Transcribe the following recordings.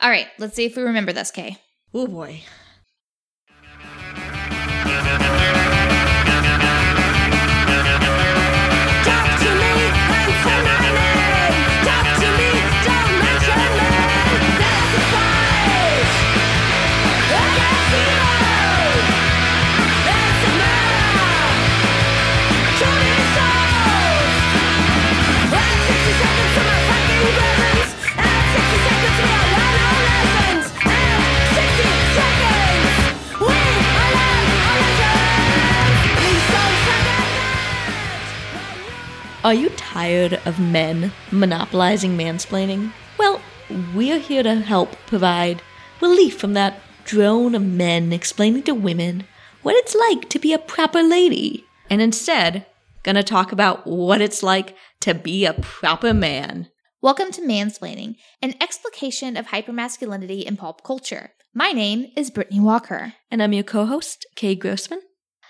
All right, let's see if we remember this, Kay. Oh boy. Are you tired of men monopolizing mansplaining? Well, we're here to help provide relief from that drone of men explaining to women what it's like to be a proper lady. And instead, gonna talk about what it's like to be a proper man. Welcome to Mansplaining, an explication of hypermasculinity in pulp culture. My name is Brittany Walker. And I'm your co host, Kay Grossman.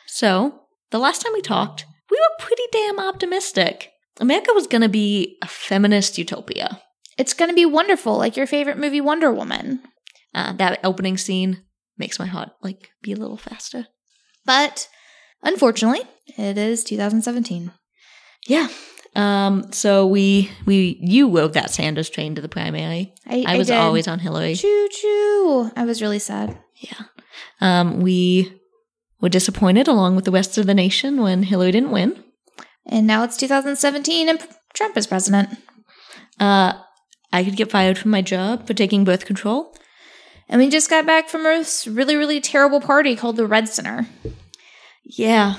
So, the last time we talked, were pretty damn optimistic. America was gonna be a feminist utopia. It's going to be wonderful, like your favorite movie, Wonder Woman. Uh, that opening scene makes my heart like be a little faster. But unfortunately, it is 2017. Yeah. Um. So we we you rode that Sanders train to the primary. I, I was did. always on Hillary. Choo choo. I was really sad. Yeah. Um. We were disappointed along with the rest of the nation when Hillary didn't win. And now it's 2017 and Trump is president. Uh. I could get fired from my job for taking birth control. And we just got back from a really, really terrible party called the Red Center. Yeah.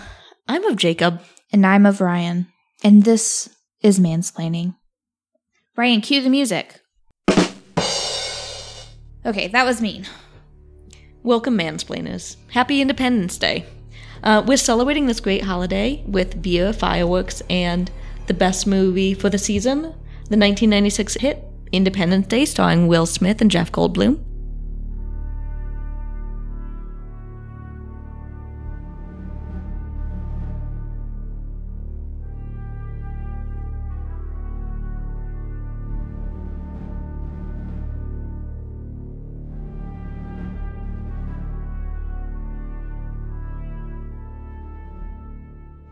I'm of Jacob. And I'm of Ryan. And this is mansplaining. Ryan, cue the music. Okay, that was mean. Welcome, mansplainers. Happy Independence Day. Uh, we're celebrating this great holiday with beer, fireworks, and the best movie for the season, the 1996 hit Independence Day, starring Will Smith and Jeff Goldblum.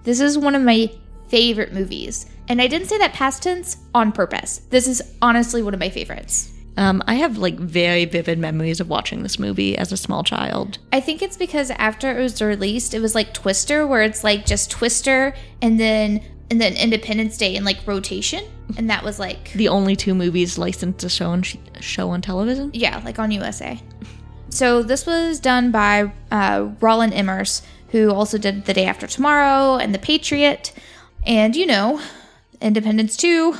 This is one of my favorite movies. And I didn't say that past tense on purpose. This is honestly one of my favorites. Um, I have like very vivid memories of watching this movie as a small child. I think it's because after it was released, it was like Twister, where it's like just Twister and then and then Independence Day in like rotation, and that was like The only two movies licensed to show on show on television. yeah, like on USA. So this was done by uh, Roland Emmerich, who also did The Day After Tomorrow and The Patriot, and you know, Independence Two.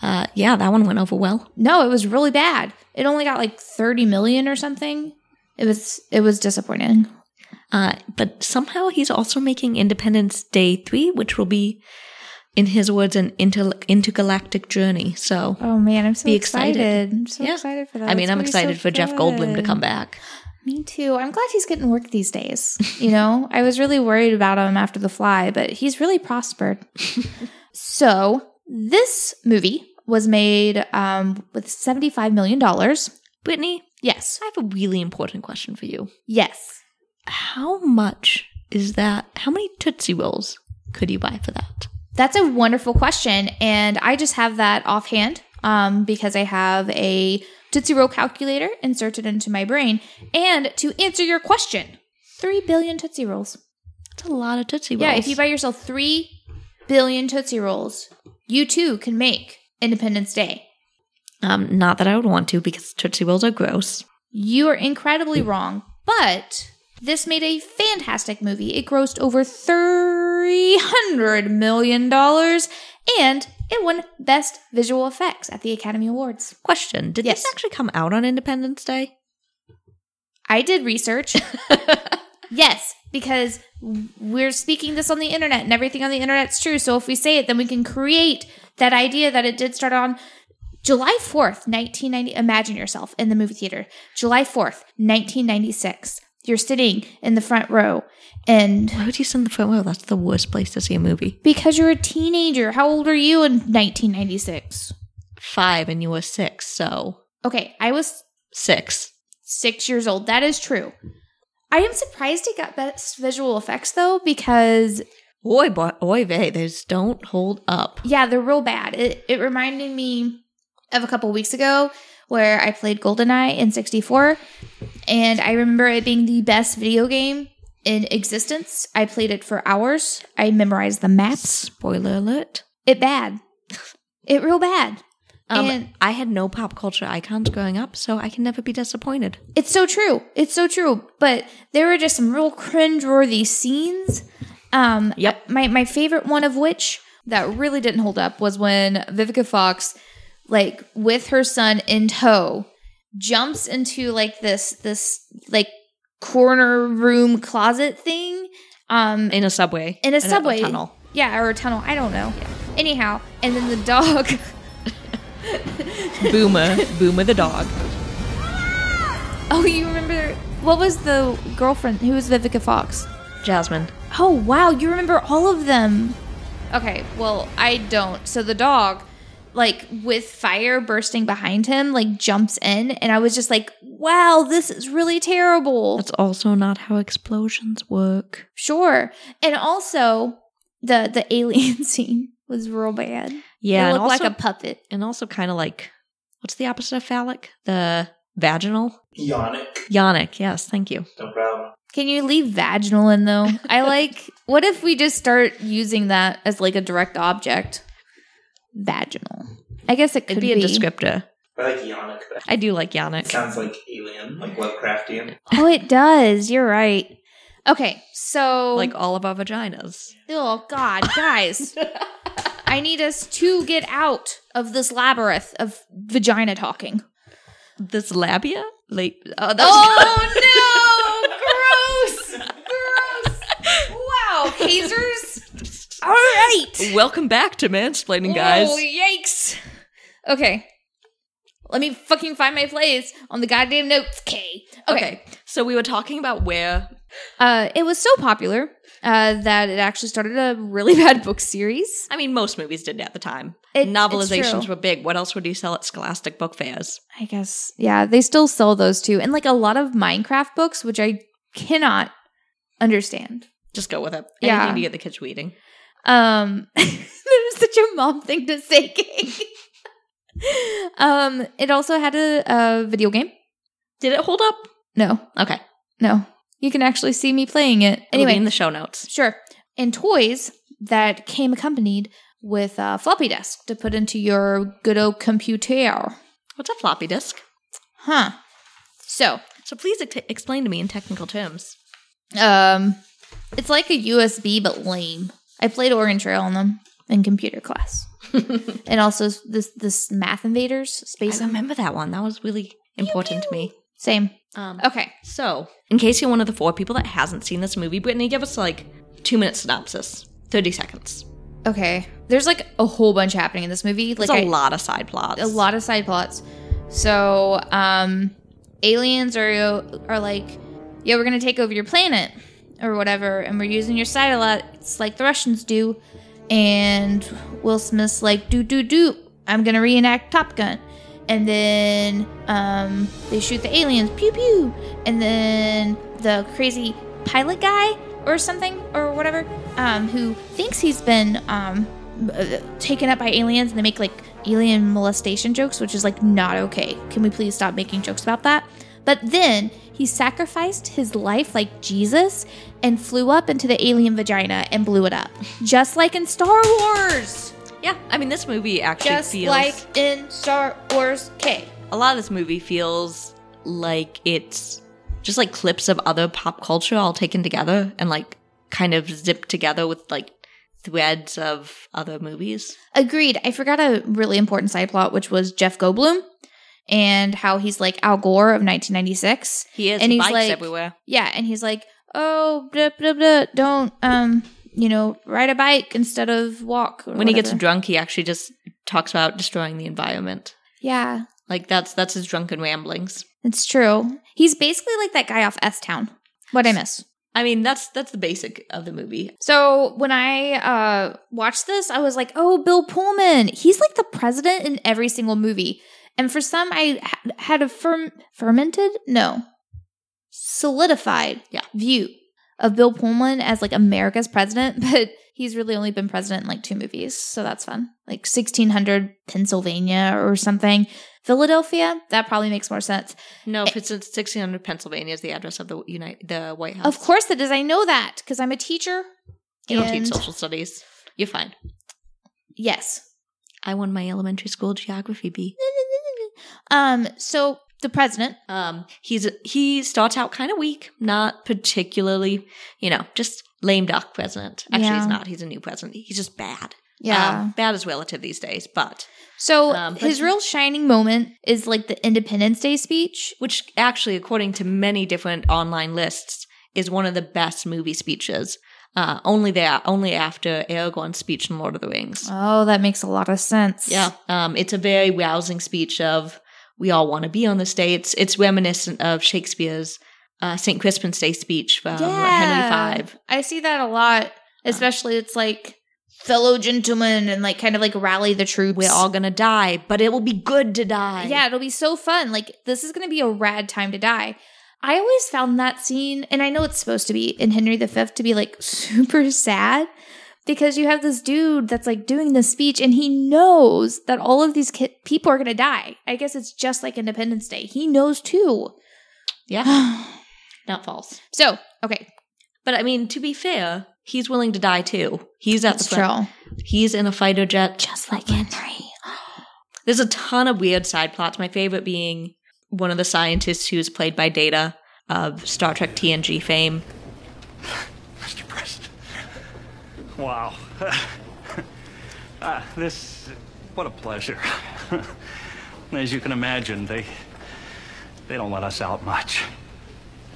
Uh, yeah, that one went over well. No, it was really bad. It only got like thirty million or something. It was it was disappointing. Uh, but somehow he's also making Independence Day 3, which will be, in his words, an inter- intergalactic journey. So Oh man, I'm so Be excited. excited. I'm so Yeah. excited for that. I mean, It's I'm gonna so excited for Jeff Goldblum to come back. Me too. I'm glad he's getting work these days. You know, I was really worried about him after The Fly, but he's really prospered. so this movie was made um, with $75 million. Brittany, Yes. I have a really important question for you. Yes. How much is that? How many Tootsie Rolls could you buy for that? That's a wonderful question. And I just have that offhand um, because I have a Tootsie Roll calculator inserted into my brain. And to answer your question, 3 billion Tootsie Rolls. That's a lot of Tootsie Rolls. Yeah, if you buy yourself 3 billion Tootsie Rolls, you too can make Independence Day. um, not that I would want to because Tootsie Rolls are gross. You are incredibly wrong, but this made a fantastic movie. It grossed over $300 million and it won Best Visual Effects at the Academy Awards. Question: Did Yes. this actually come out on Independence Day? I did research. yes, because we're speaking this on the internet and everything on the internet's true. So if we say it, then we can create that idea that it did start on July 4th, 1990. Imagine yourself in the movie theater. July 4th, 1996. You're sitting in the front row and Why would you send the front row? That's the worst place to see a movie. because you're a teenager, how old were you in 1996? Five and you were six, so Okay, I was six. Six years old. That is true. I am surprised he got best visual effects though, because Oy, boy, oy vey, those don't hold up. yeah, they're real bad. It it reminded me of a couple weeks ago where I played GoldenEye in 64, and I remember it being the best video game in existence. I played it for hours. I memorized the maps. Spoiler alert. It bad. It real bad. Um, And- I had no pop culture icons growing up, so I can never be disappointed. It's so true. It's so true. But there were just some real cringe-worthy scenes. Um, Yep. My my favorite one of which that really didn't hold up was when Vivica Fox, like with her son in tow, jumps into like this this like corner room closet thing. Um, In a subway. in a subway tunnel. Yeah, or a tunnel. I don't know. Anyhow, and then the dog. Boomer. Boomer the dog. oh, you remember what was the girlfriend? Who was Vivica Fox? Jasmine. Oh wow, you remember all of them. Okay, well, I don't. So the dog, like with fire bursting behind him, like jumps in, and I was just like, wow, this is really terrible. That's also not how explosions work. Sure. And also the the alien scene was real bad. Yeah, it looked also, like a puppet. and also kind of like, what's the opposite of phallic? The vaginal? Yonic. Yonic, yes, thank you. No problem. Can you leave vaginal in though? I like what if we just start using that as like a direct object? Vaginal. I guess it could It'd be a descriptor. I like Yonic. But I do like it sounds like alien, like Lovecraftian. Oh, it does. You're right. Okay, so Like all of our vaginas. oh god, guys, I need us to get out of this labyrinth of vagina talking. This labia? Like, uh, oh, that's Oh no! Gross! Gross! Wow, hazers. All right. Welcome back to mansplaining, guys. Oh, yikes. Okay. Let me fucking find my place on the goddamn notes, K. Okay. okay, so we were talking about where Uh, it was so popular uh, that it actually started a really bad book series. I mean, most movies did at the time. It- Novelizations were big. What else would you sell at Scholastic book fairs? I guess, yeah, they still sell those too. And like a lot of Minecraft books, which I cannot understand. Just go with it. Yeah. Anything to get the kids reading. Um, that was such a mom thing to say, um, it also had a, a video game. Did it hold up? No, Okay. no, you can actually see me playing it. It'll be Anyway, in the show notes. Sure. And toys that came accompanied with a floppy disk to put into your good old computer. What's a floppy disk? Huh. So, So please ex- explain to me in technical terms. um, it's like a USB but lame. I played Oregon Trail on them in computer class, and also this this Math Invaders Space. I remember that one. That was really important to me. Same. Um, Okay. So, in case you're one of the four people that hasn't seen this movie, Brittany, give us like two minute synopsis, thirty seconds. Okay. There's like a whole bunch happening in this movie. There's like a I- lot of side plots. a lot of side plots. So, um, aliens are are like, yeah, we're gonna take over your planet or whatever, and we're using your satellites like the Russians do. And Will Smith's like, do do do, I'm gonna reenact Top Gun. And then um, they shoot the aliens, pew pew. And then the crazy pilot guy or something or whatever, um, who thinks he's been um, uh, taken up by aliens, and they make like alien molestation jokes, which is like not okay. Can we please stop making jokes about that? But then he sacrificed his life like Jesus and flew up into the alien vagina and blew it up, just like in Star Wars. yeah, I mean, this movie actually Just feels like in Star Wars K. a lot of this movie feels like it's just like clips of other pop culture all taken together and like kind of zipped together with like threads of other movies. Agreed. I forgot a really important side plot, which was Jeff Goldblum and how he's like Al Gore of 1996. He is And he's bikes like- everywhere. Yeah, and he's like, "Oh, blah, blah, blah, don't um, you know, ride a bike instead of walk." When he gets drunk, he actually just talks about destroying the environment. yeah, Like that's that's his drunken ramblings. it's true. He's basically like that guy off S Town. What I miss. I mean, that's that's the basic of the movie. So when I uh watched this, I was like, "Oh, Bill Pullman. He's like the president in every single movie." And for some, I had a firm fermented, no, solidified Yeah. view of Bill Pullman as like America's president, but he's really only been president in like two movies, so that's fun. Like 1600 Pennsylvania or something. Philadelphia, that probably makes more sense. No, eh. if it's 1600 Pennsylvania is the address of the United, the White House. Of course it is. I know that because I'm a teacher. You don't teach social studies. You're fine. Yes. I won my elementary school geography bee. Um, so the president, Um, he's he starts out kind of weak, not particularly, you know, just lame duck president. Actually, Yeah. he's not. He's a new president. He's just bad. yeah. Um, bad is relative these days, but so um, but his real shining moment is like the Independence Day speech. which actually, according to many different online lists, is one of the best movie speeches. Uh, only there, only after Aragorn's speech in Lord of the Rings. Oh, that makes a lot of sense. Yeah, um, it's a very rousing speech of we all want to be on this day. It's it's reminiscent of Shakespeare's uh, St. Crispin's Day speech from Henry V. I see that a lot. Especially it's like fellow gentlemen and like kind of like rally the troops. We're all gonna die, but it will be good to die. Yeah, it'll be so fun. Like this is going to be a rad time to die. I always found that scene, and I know it's supposed to be in Henry V to be like super sad because you have this dude that's like doing this speech, and he knows that all of these ki- people are going to die. I guess it's just like Independence Day. He knows too. yeah, not false. so okay, But I mean, to be fair, he's willing to die too. He's at that's the front. true. He's in a fighter jet, Just like Henry. There's a ton of weird side plots. My favorite being one of the scientists who's played by Data of Star Trek TNG fame. Mr. President. Wow. Ah, this, what a pleasure. As you can imagine, they, they don't let us out much.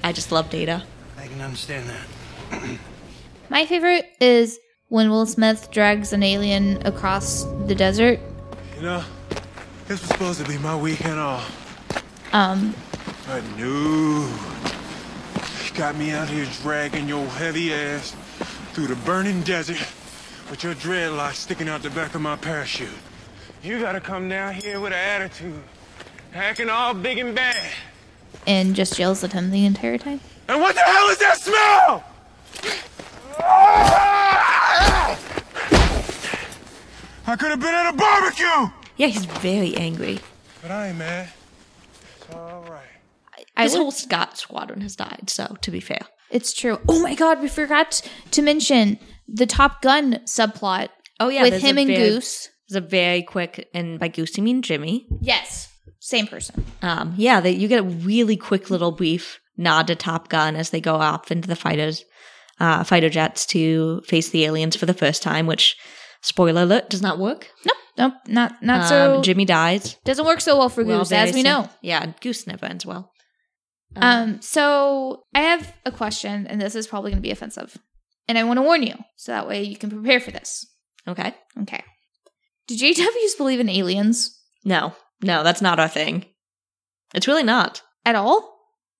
I just love Data. I can understand that. My favorite is when Will Smith drags an alien across the desert. You know, this was supposed to be my weekend off. Um, But no. You got me out here dragging your heavy ass through the burning desert with your dreadlocks sticking out the back of my parachute. You gotta come down here with an attitude, acting all big and bad. and just yells at him the entire time. And what the hell is that smell? I could have been at a barbecue! Yeah, he's very angry. But I ain't mad. It's all right. I His would- whole Scott squadron has died, so to be fair. It's true. Oh my god, we forgot to mention the Top Gun subplot. Oh, yeah, with him and very- Goose. There's a very quick, and by Goose, you mean Jimmy. Yes, same person. Um, yeah, that you get a really quick little brief nod to Top Gun as they go off into the fighters, uh, fighter jets to face the aliens for the first time, which, spoiler alert, does not work. Nope, nope, not not Um, so. Jimmy dies. doesn't work so well for Well, Goose, as we know. Yeah, Goose never ends well. Um, so I have a question, and this is probably going to be offensive, and I want to warn you, so that way you can prepare for this. Okay. Okay. Do JWs believe in aliens No, no, that's not our thing. It's really not. at all?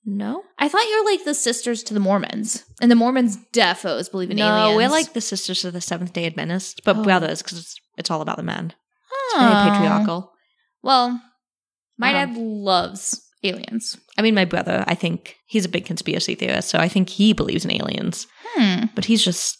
No, I thought you're like the sisters to the Mormons, and the Mormons defos believe in aliens. no, aliens. we're like the Sisters of the Seventh Day Adventists, but Oh. brothers because it's, it's all about the men. It's Oh. very patriarchal. Well, my dad loves aliens. I mean, my brother, I think he's a big conspiracy theorist, so I think he believes in aliens, Hmm. but he's just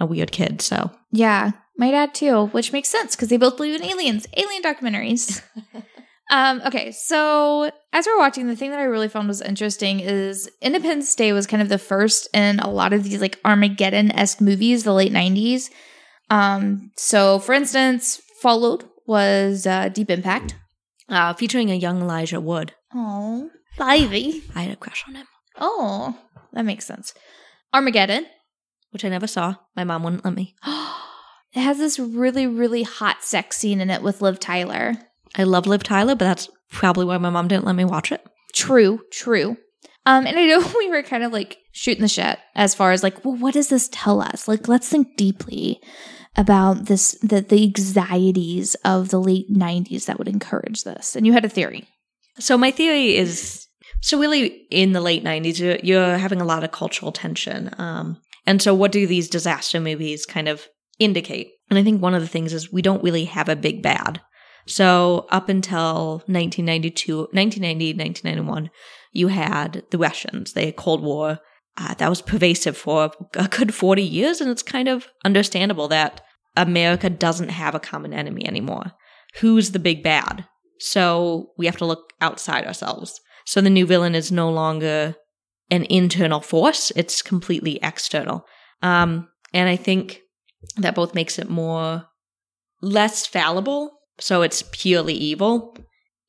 a weird kid. So Yeah, my dad too, which makes sense because they both believe in aliens, alien documentaries. um, okay, so as we're watching, the thing that I really found was interesting is Independence Day was kind of the first in a lot of these like Armageddon esque movies, the late '90s. Um, so for instance, followed was uh, Deep Impact. uh, featuring a young Elijah Wood, Oh, Ivy. I had a crush on him, Oh, that makes sense. Armageddon. which I never saw. My mom wouldn't let me. It has this really, really hot sex scene in it with Liv Tyler. I love Liv Tyler, but that's probably why my mom didn't let me watch it. True, true. Um, and I know we were kind of like shooting the shit as far as like, well, what does this tell us? Like, let's think deeply about this, the the anxieties of the late '90s that would encourage this. And you had a theory. So my theory is so really in the late 90s you're, you're having a lot of cultural tension. Um, and so what do these disaster movies kind of indicate? And I think one of the things is we don't really have a big bad. So up until 1992, 1990, 1991, you had the Russians, the Cold War. Uh, that was pervasive for a good 40 years, and it's kind of understandable that America doesn't have a common enemy anymore. Who's the big bad? So we have to look outside ourselves. So the new villain is no longer an internal force, it's completely external. Um, and I think that both makes it more less fallible, so it's purely evil,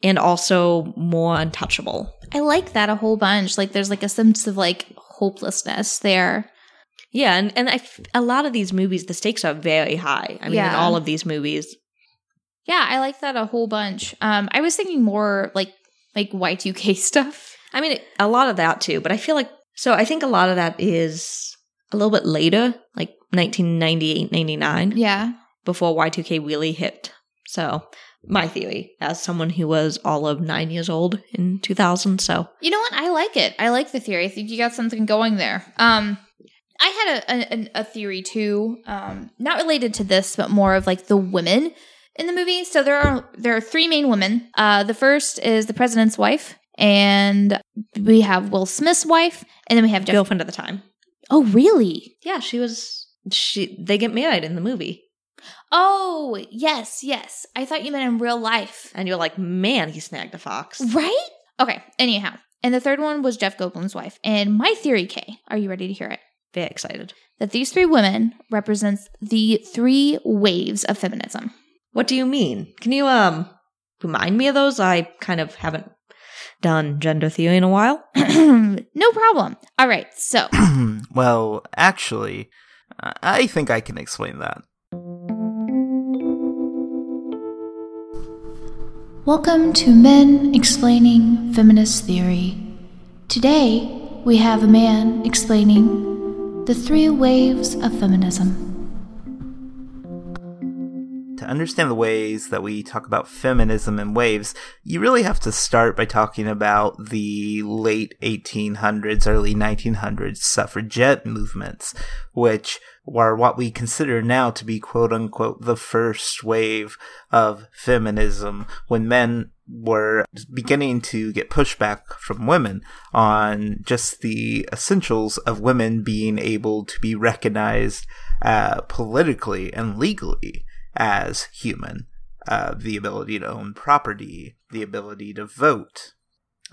and also more untouchable. I like that a whole bunch. Like there's like a sense of like hopelessness there. Yeah, and, and I f- a lot of these movies, the stakes are very high. I mean, in all of these movies. Yeah, I like that a whole bunch. Um, I was thinking more like like Y2K stuff. I mean, a lot of that too, but I feel like, so I think a lot of that is a little bit later, like 1998, 99, Yeah. before Y2K really hit. So, my theory, as someone who was all of nine years old in 2000, so You know what? I like it. I like the theory. I think you got something going there. Um, I had a, a, a theory too, um, not related to this, but more of like the women in the movie. So there are there are three main women. Uh, the first is the president's wife, and we have Will Smith's wife, and then we have Jeff. girlfriend at the time. Oh, really? Yeah, she was, she, they get married in the movie. Oh, yes, yes. I thought you meant in real life. And you're like, man, he snagged a fox. Right? Okay, anyhow. And the third one was Jeff Goldblum's wife. And my theory, Kay, are you ready to hear it? Very excited. That these three women represents the three waves of feminism. What do you mean? Can you, um, remind me of those? I kind of haven't done gender theory in a while. no problem. All right, so well, actually, I- I think I can explain that. Welcome to Men Explaining Feminist Theory. Today, we have a man explaining the three waves of feminism. Understand the ways that we talk about feminism in waves, you really have to start by talking about the late 1800s, early 1900s suffragette movements, which are what we consider now to be quote unquote the first wave of feminism when men were beginning to get pushback from women on just the essentials of women being able to be recognized uh, politically and legally as human. Uh, the ability to own property, the ability to vote,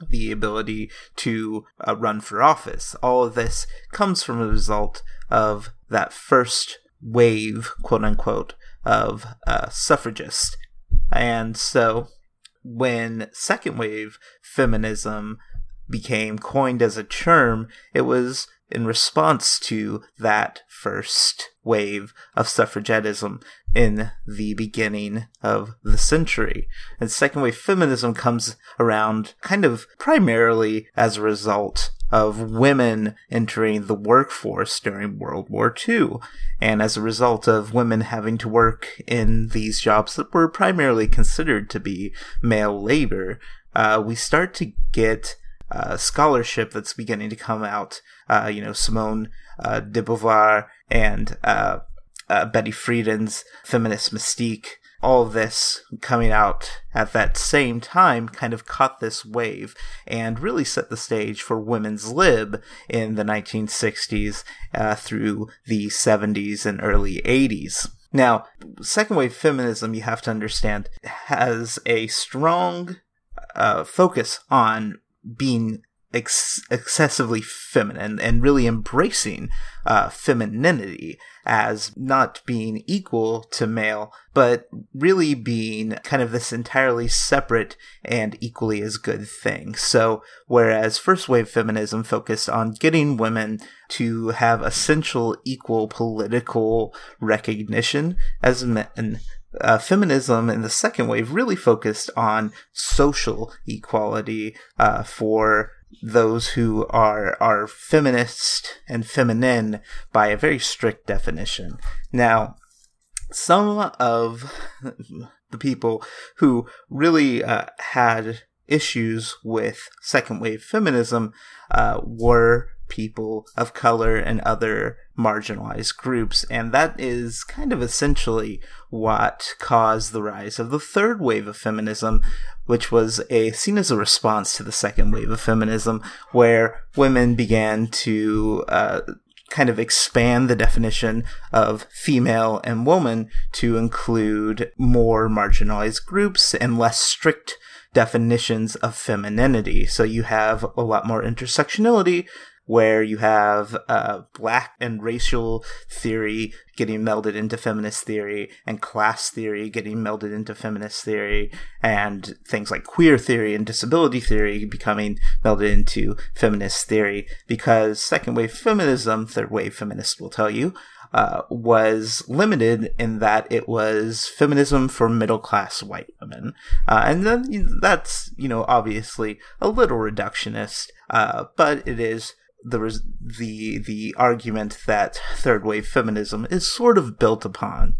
the ability to uh, run for office. All of this comes from a result of that first wave, quote unquote, of uh, suffragists. And so when second wave feminism became coined as a term, it was in response to that first wave of suffragettism in the beginning of the century. And second wave feminism comes around kind of primarily as a result of women entering the workforce during World War II, and as a result of women having to work in these jobs that were primarily considered to be male labor, uh, we start to get uh, scholarship that's beginning to come out. Uh, you know, Simone uh, de Beauvoir and uh, uh, Betty Friedan's feminist mystique. All this coming out at that same time kind of caught this wave and really set the stage for women's lib in the 1960s uh, through the 70s and early 80s. Now, second wave feminism, you have to understand, has a strong uh, focus on being ex- excessively feminine and really embracing uh, femininity as not being equal to male, but really being kind of this entirely separate and equally as good thing. So, whereas first wave feminism focused on getting women to have essential equal political recognition as men, uh, feminism in the second wave really focused on social equality uh, for those who are are feminist and feminine by a very strict definition. Now, some of the people who really uh, had issues with second wave feminism uh, were people of color and other marginalized groups. And that is kind of essentially what caused the rise of the third wave of feminism, which was a seen as a response to the second wave of feminism, where women began to uh, kind of expand the definition of female and woman to include more marginalized groups and less strict definitions of femininity. So you have a lot more intersectionality where you have uh, black and racial theory getting melded into feminist theory and class theory getting melded into feminist theory and things like queer theory and disability theory becoming melded into feminist theory because second wave feminism third wave feminists will tell you uh, was limited in that it was feminism for middle class white women. Uh, and then that's, you know, obviously a little reductionist, uh, but it is the res- the the argument that third wave feminism is sort of built upon.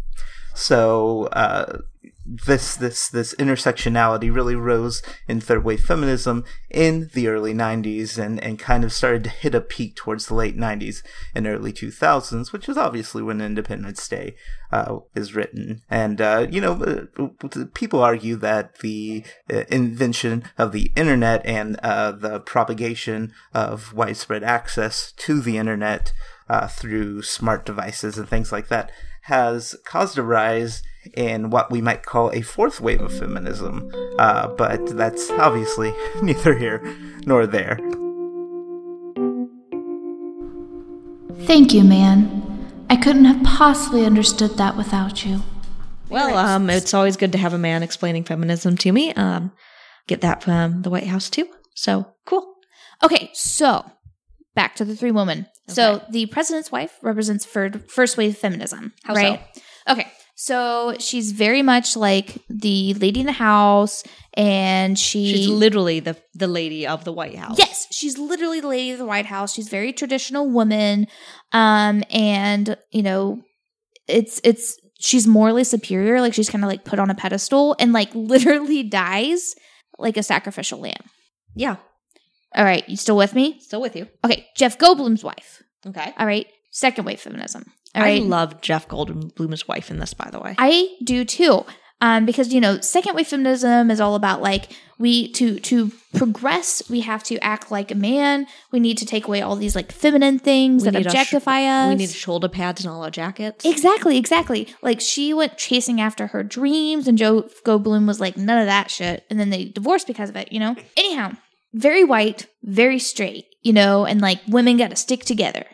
So uh, this this this intersectionality really rose in third wave feminism in the early 90s and and kind of started to hit a peak towards the late 90s and early 2000s which is obviously when independence day uh, is written. And uh, you know uh, people argue that the uh, invention of the internet and uh, the propagation of widespread access to the internet uh, through smart devices and things like that has caused a rise in what we might call a fourth wave of feminism. Uh, but that's obviously neither here nor there. Thank you, man. I couldn't have possibly understood that without you. Well, um, it's always good to have a man explaining feminism to me. Um, get that from the White House too. So cool. Okay, so back to the three women. So the president's wife represents fir- first wave feminism, How right? Okay, so she's very much like the lady in the house, and she She's literally the the lady of the White House. Yes, she's literally the lady of the White House. She's a very traditional woman, um, and you know, it's it's she's morally superior. Like she's kind of like put on a pedestal and like literally dies like a sacrificial lamb. Yeah. All right, you still with me? Still with you. Okay, Jeff Goldblum's wife. Okay. All right, second wave feminism. All I love Jeff Goldblum's wife in this, by the way. I do too. Um, because you know, second wave feminism is all about like we to to progress, we have to act like a man. We need to take away all these like feminine things We that a sh- objectify us. we need shoulder pads and all our jackets. exactly, exactly. Like she went chasing after her dreams, and Joe Goldblum was like, none of that shit. And then they divorced because of it. You know. Anyhow, very white, very straight. You know, and like women got to stick together.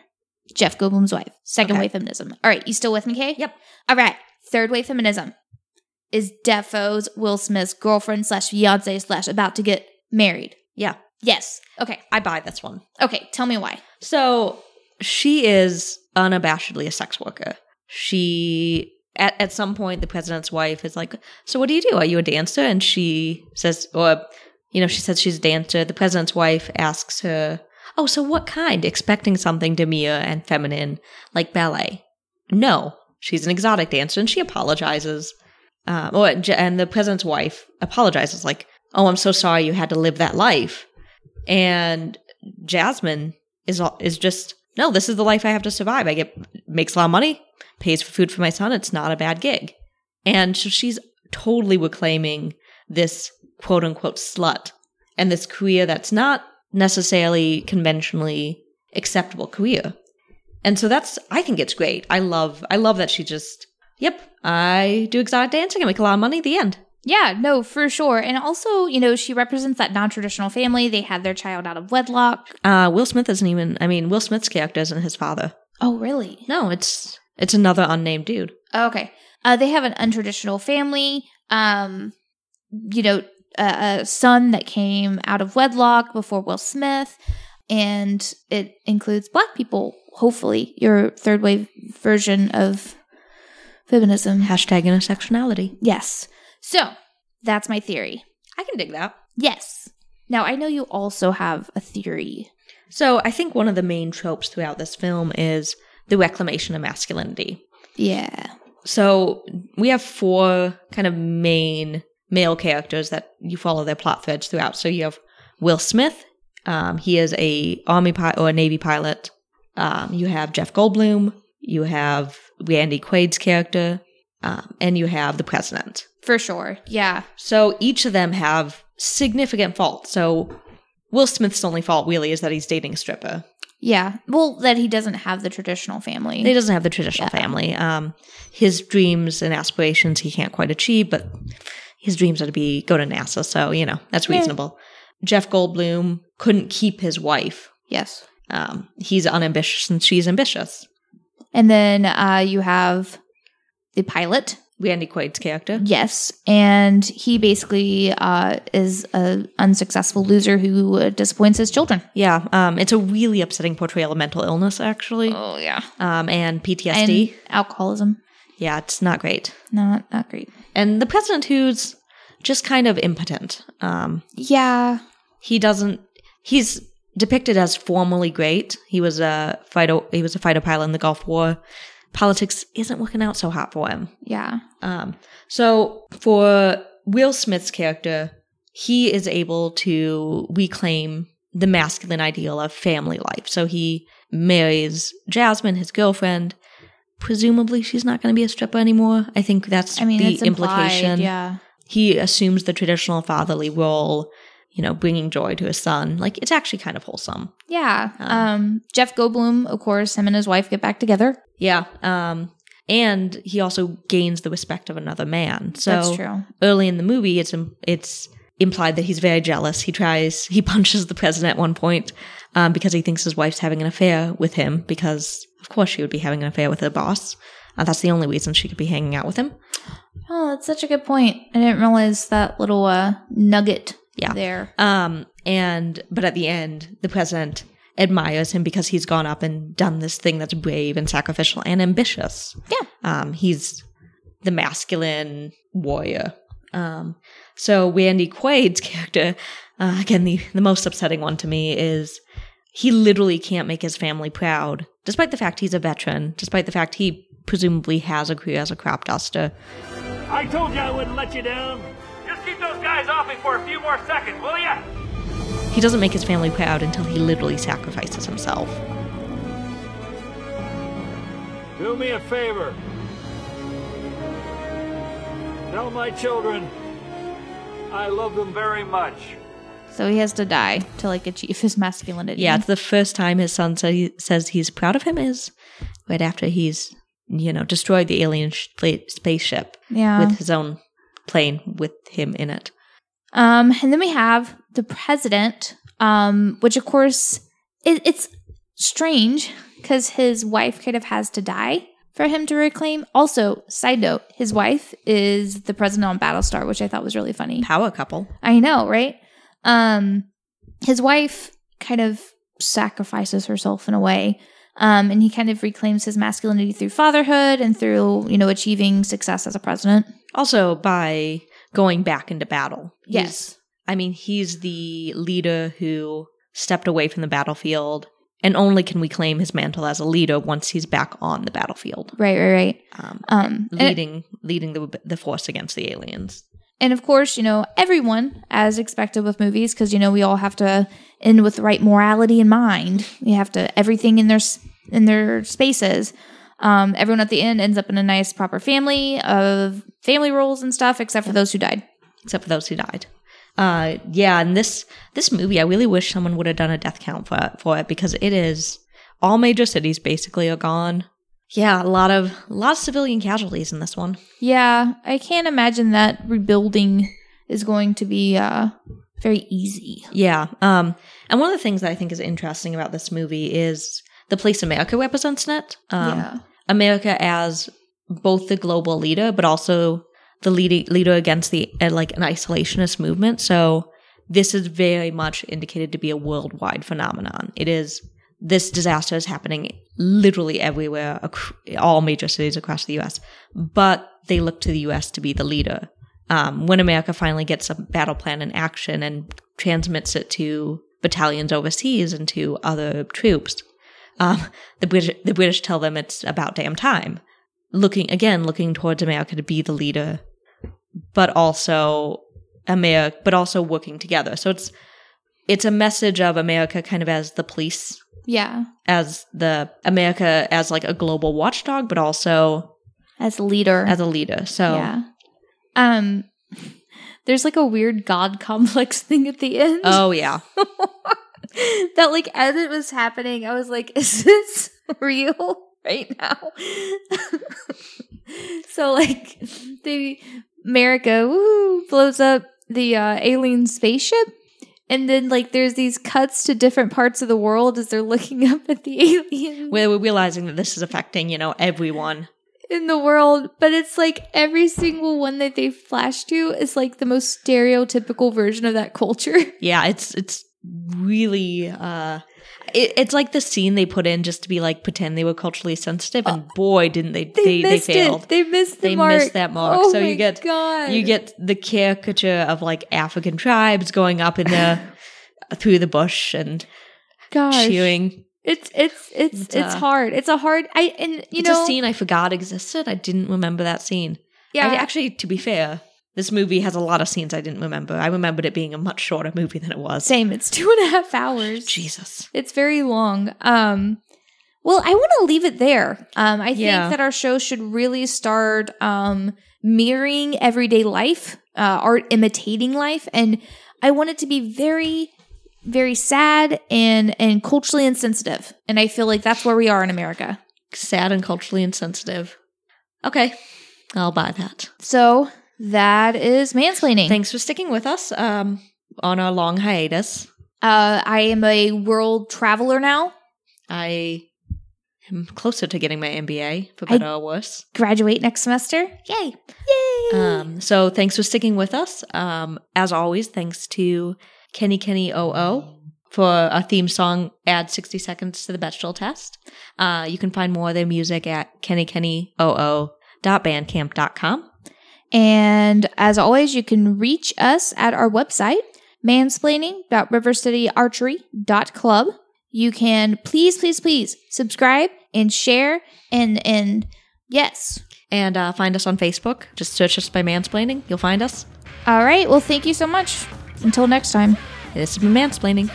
Jeff Goldblum's wife, second Okay. wave feminism. All right, you still with me, Kay? Yep. All right, third wave feminism is Defoe's Will Smith's girlfriend slash fiance slash about to get married. Yeah. Yes. Okay. I buy this one. Okay. Tell me why. So she is unabashedly a sex worker. She at, at some point the president's wife is like, So what do you do? Are you a dancer? And she says or you know, she says she's a dancer. The president's wife asks her, Oh, so what kind? Expecting something demure and feminine like ballet. No. She's an exotic dancer and she apologizes. Um, and the president's wife apologizes, like, "Oh, I'm so sorry you had to live that life." And Jasmine is is just, "No, this is the life I have to survive. I get makes a lot of money, pays for food for my son. It's not a bad gig." And so she's totally reclaiming this quote unquote slut and this career that's not necessarily conventionally acceptable career. And so that's I think it's great. I love I love that she just Yep, I do exotic dancing. I make a lot of money. The end. Yeah, no, for sure. And also, you know, she represents that non traditional family. They had their child out of wedlock. Uh, Will Smith isn't even. I mean, Will Smith's character isn't his father. Oh, really? No, it's it's another unnamed dude. Okay. Uh, they have an untraditional family. Um, you know, a, a son that came out of wedlock before Will Smith, and it includes black people. Hopefully, your third wave version of feminism. Hashtag intersectionality. Yes. So that's my theory. I can dig that. Yes. Now I know you also have a theory. So I think one of the main tropes throughout this film is the reclamation of masculinity. Yeah. So we have four kind of main male characters that you follow their plot threads throughout. So you have Will Smith Um, he is a army pilot or a navy pilot. Um, you have Jeff Goldblum. You have Randy Quaid's character, um, and you have the president. For sure. Yeah. So each of them have significant faults. So Will Smith's only fault really is that he's dating a stripper. Yeah. Well, that he doesn't have the traditional family. He doesn't have the traditional family. Um, his dreams and aspirations he can't quite achieve, but his dreams are to be go to NASA. So you know that's Yeah. reasonable. Jeff Goldblum couldn't keep his wife. yes. Um, he's unambitious and she's ambitious. And then uh, you have the pilot. Randy Quaid's character. Yes. And he basically uh, is a unsuccessful loser who disappoints his children. Yeah, um, it's a really upsetting portrayal of mental illness, actually, Oh, yeah. um, and PTSD. And alcoholism. Yeah, it's not great. Not, not great. And the president, who's just kind of impotent. Um, Yeah. he doesn't. He's depicted as formerly great. He was a fighter. He was a fighter pilot in the Gulf War. Politics isn't working out so hot for him. Yeah. Um, so for Will Smith's character, he is able to reclaim the masculine ideal of family life. So he marries Jasmine, his girlfriend. Presumably, she's not going to be a stripper anymore. I think that's I mean, the it's implied, implication. Yeah. He assumes the traditional fatherly role, you know, bringing joy to his son. Like it's actually kind of wholesome. Yeah. Um, Um, Jeff Goldblum, of course, him and his wife get back together. Yeah. Um, and he also gains the respect of another man. So That's true. early in the movie, it's it's implied that he's very jealous. He tries he punches the president at one point um, because he thinks his wife's having an affair with him. Because of course she would be having an affair with her boss. Uh, that's the only reason she could be hanging out with him. Oh, that's such a good point. I didn't realize that little uh, nugget Yeah. there. Um, and but at the end, the president admires him because he's gone up and done this thing that's brave and sacrificial and ambitious. Yeah. Um, he's the masculine warrior. Um, so Randy Quaid's character, uh, again, the, the most upsetting one to me is he literally can't make his family proud, despite the fact he's a veteran, despite the fact he presumably has a career as a crop duster. I told you I wouldn't let you down. Just keep those guys off me for a few more seconds, will ya? He doesn't make his family proud until he literally sacrifices himself. Do me a favor. Tell my children I love them very much. So he has to die to like achieve his masculinity. Yeah, it's the first time his son sa- he says he's proud of him is right after he's, you know, destroyed the alien sh- spaceship Yeah. with his own plane with him in it. Um, and then we have the president, um, which of course it, it's strange because his wife kind of has to die for him to reclaim. Also, side note, his wife is the president on Battlestar, which I thought was really funny. Power couple. I know, right? Um, his wife kind of sacrifices herself in a way. Um, and he kind of reclaims his masculinity through fatherhood and through, you know, achieving success as a president. Also by going back into battle. He's- Yes. I mean, he's the leader who stepped away from the battlefield and only can we claim his mantle as a leader once he's back on the battlefield. Right, right, right. Um, Um, leading leading the the force against the aliens. And of course, you know, everyone, as expected with movies, because, you know, we all have to end with the right morality in mind. We have to, everything in their, in their spaces. Um, everyone at the end ends up in a nice, proper family of family roles and stuff, except for those who died. except for those who died. Uh, yeah, and this this movie, I really wish someone would have done a death count for for it because it is all major cities basically are gone. Yeah, a lot of a lot of civilian casualties in this one. Yeah, I can't imagine that rebuilding is going to be uh, very easy. Yeah, um, and one of the things that I think is interesting about this movie is the place America represents in it. Um, yeah. America as both the global leader, but also the lead- leader against the uh, like an isolationist movement. So this is very much indicated to be a worldwide phenomenon. It is this disaster is happening literally everywhere, all major cities across the U.S. But they look to the U.S. to be the leader. Um, when America finally gets a battle plan in action and transmits it to battalions overseas and to other troops, um, the British the British tell them it's about damn time. Looking again, looking towards America to be the leader, but also America, but also working together. So it's it's a message of America kind of as the police, Yeah. as the America as like a global watchdog, but also As a leader. as a leader. So Yeah. Um there's like a weird god complex thing at the end. oh yeah. that like as it was happening, I was like, is this real right now? so like the America woo, blows up the uh, alien spaceship. And then like there's these cuts to different parts of the world as they're looking up at the alien We're, we're realizing that this is affecting, you know, everyone. in the world, but it's like every single one that they flash to is like the most stereotypical version of that culture. Yeah, it's it's really uh it, it's like the scene they put in just to be like pretend they were culturally sensitive and boy didn't they they, they, missed failed it. They missed the they mark. missed that mark Oh so you get God. you get the caricature of like african tribes going up in the through the bush and Gosh. cheering It's it's it's It's, it's, uh, hard. It's a hard. I and you it's know a scene i forgot existed i didn't remember that scene Yeah, I, actually to be fair this movie has a lot of scenes i didn't remember i remembered it being a much shorter movie than it was same. It's two and a half hours. jesus It's very long. Um, well, I want to leave it there. Um, I Yeah. think that our show should really start um mirroring everyday life, uh, art imitating life, and I want it to be very, very sad and and culturally insensitive. And I feel like that's where we are in America. sad and culturally insensitive okay i'll buy that So that is mansplaining. Thanks for sticking with us um, on our long hiatus. Uh, I am a world traveler now. I am closer to getting my MBA, for I- better or worse. Graduate next semester. Yay! Yay! Um, so thanks for sticking with us. Um, as always, thanks to Kenny Kenny OO for a theme song, Add 60 Seconds to the Bechdel Test. Uh, you can find more of their music at kennykennyo.bandcamp.com. And as always, you can reach us at our website, mansplaining.rivercityarchery.club. You can please, please, please subscribe and share and and yes. And uh, find us on Facebook. Just search us by Mansplaining. You'll find us. All right. Well, thank you so much. Until next time. This has been Mansplaining.